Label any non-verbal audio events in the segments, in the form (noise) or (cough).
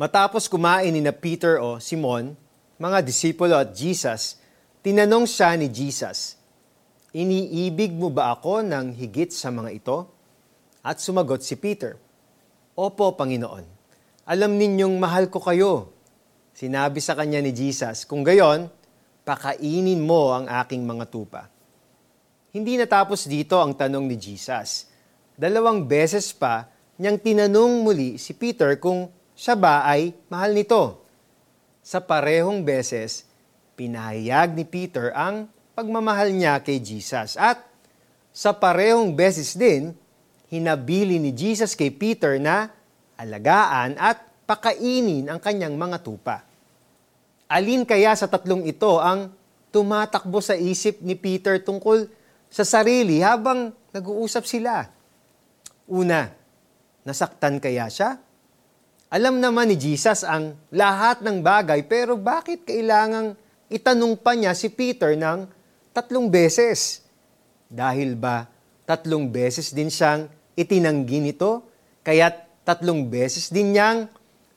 Matapos kumain ni na Peter o Simon, mga disipulo at Jesus, tinanong siya ni Jesus, Iniibig mo ba ako ng higit sa mga ito? At sumagot si Peter, Opo, Panginoon. Alam ninyong mahal ko kayo. Sinabi sa kanya ni Jesus, Kung gayon, pakainin mo ang aking mga tupa. Hindi natapos dito ang tanong ni Jesus. Dalawang beses pa niyang tinanong muli si Peter kung siya ba ay mahal nito. Sa parehong beses, pinahayag ni Peter ang pagmamahal niya kay Jesus. At sa parehong beses din, hinabili ni Jesus kay Peter na alagaan at pakainin ang kanyang mga tupa. Alin kaya sa tatlong ito ang tumatakbo sa isip ni Peter tungkol sa sarili habang nag-uusap sila? Una, nasaktan kaya siya? Alam naman ni Jesus ang lahat ng bagay pero bakit kailangang itanong pa niya si Peter ng tatlong beses. Dahil ba tatlong beses din siyang itinanggi nito? Kaya tatlong beses din niyang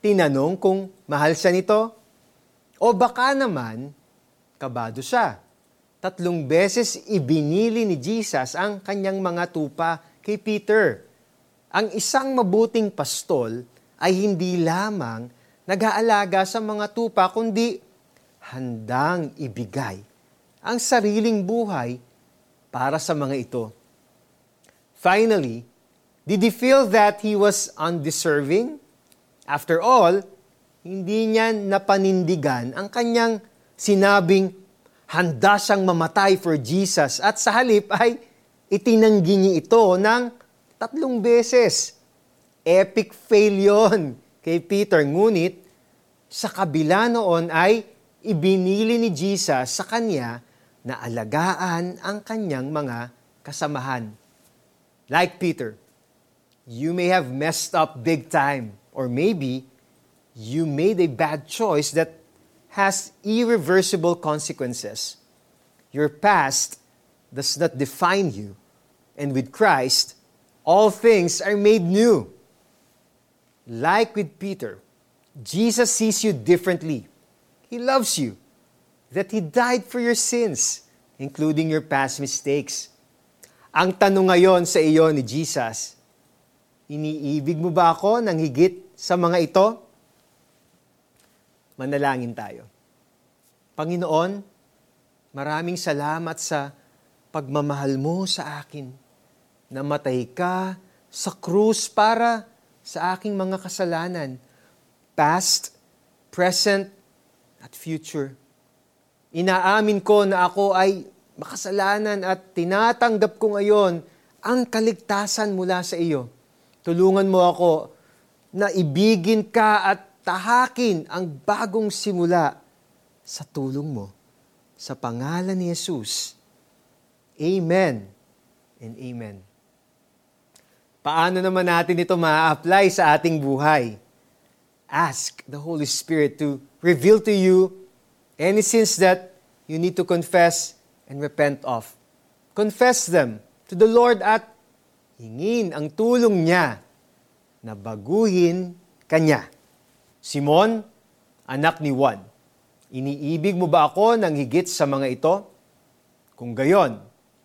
tinanong kung mahal siya nito? O baka naman, kabado siya. Tatlong beses ibinili ni Jesus ang kanyang mga tupa kay Peter. Ang isang mabuting pastol ay hindi lamang nag-aalaga sa mga tupa, kundi handang ibigay ang sariling buhay para sa mga ito. Finally, did he feel that he was undeserving? After all, hindi niya napanindigan ang kanyang sinabing handa siyang mamatay for Jesus at sa halip ay itinanggi niya ito ng tatlong beses. Epic fail yon (laughs) kay Peter. Ngunit sa kabila noon ay ibinili ni Jesus sa kanya na alagaan ang kanyang mga kasamahan. Like Peter, you may have messed up big time, or maybe you made a bad choice that has irreversible consequences. Your past does not define you, and with Christ, all things are made new. Like with Peter, Jesus sees you differently. He loves you that He died for your sins, including your past mistakes. Ang tanong ngayon sa iyo ni Jesus, iniibig mo ba ako ng higit sa mga ito? Manalangin tayo. Panginoon, maraming salamat sa pagmamahal mo sa akin. Namatay ka sa krus para sa aking mga kasalanan, past, present, at future. Inaamin ko na ako ay makasalanan at tinatanggap ko ngayon ang kaligtasan mula sa iyo. Tulungan mo ako na ibigin ka at tahakin ang bagong simula sa tulong mo. Sa pangalan ni Jesus. Amen and amen. Paano naman natin ito ma-apply sa ating buhay? Ask the Holy Spirit to reveal to you Any sins that you need to confess and repent of. Confess them to the Lord at hingin ang tulong niya na baguhin kanya. Simon, anak ni Juan, iniibig mo ba ako ng higit sa mga ito? Kung gayon,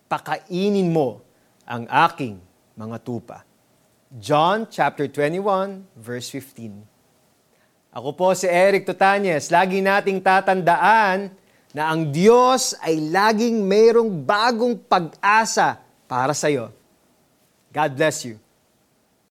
pakainin mo ang aking mga tupa. John chapter 21 verse 15. Ako po si Eric Tutanyes. Lagi nating tatandaan na ang Diyos ay laging mayroong bagong pag-asa para sa iyo. God bless you.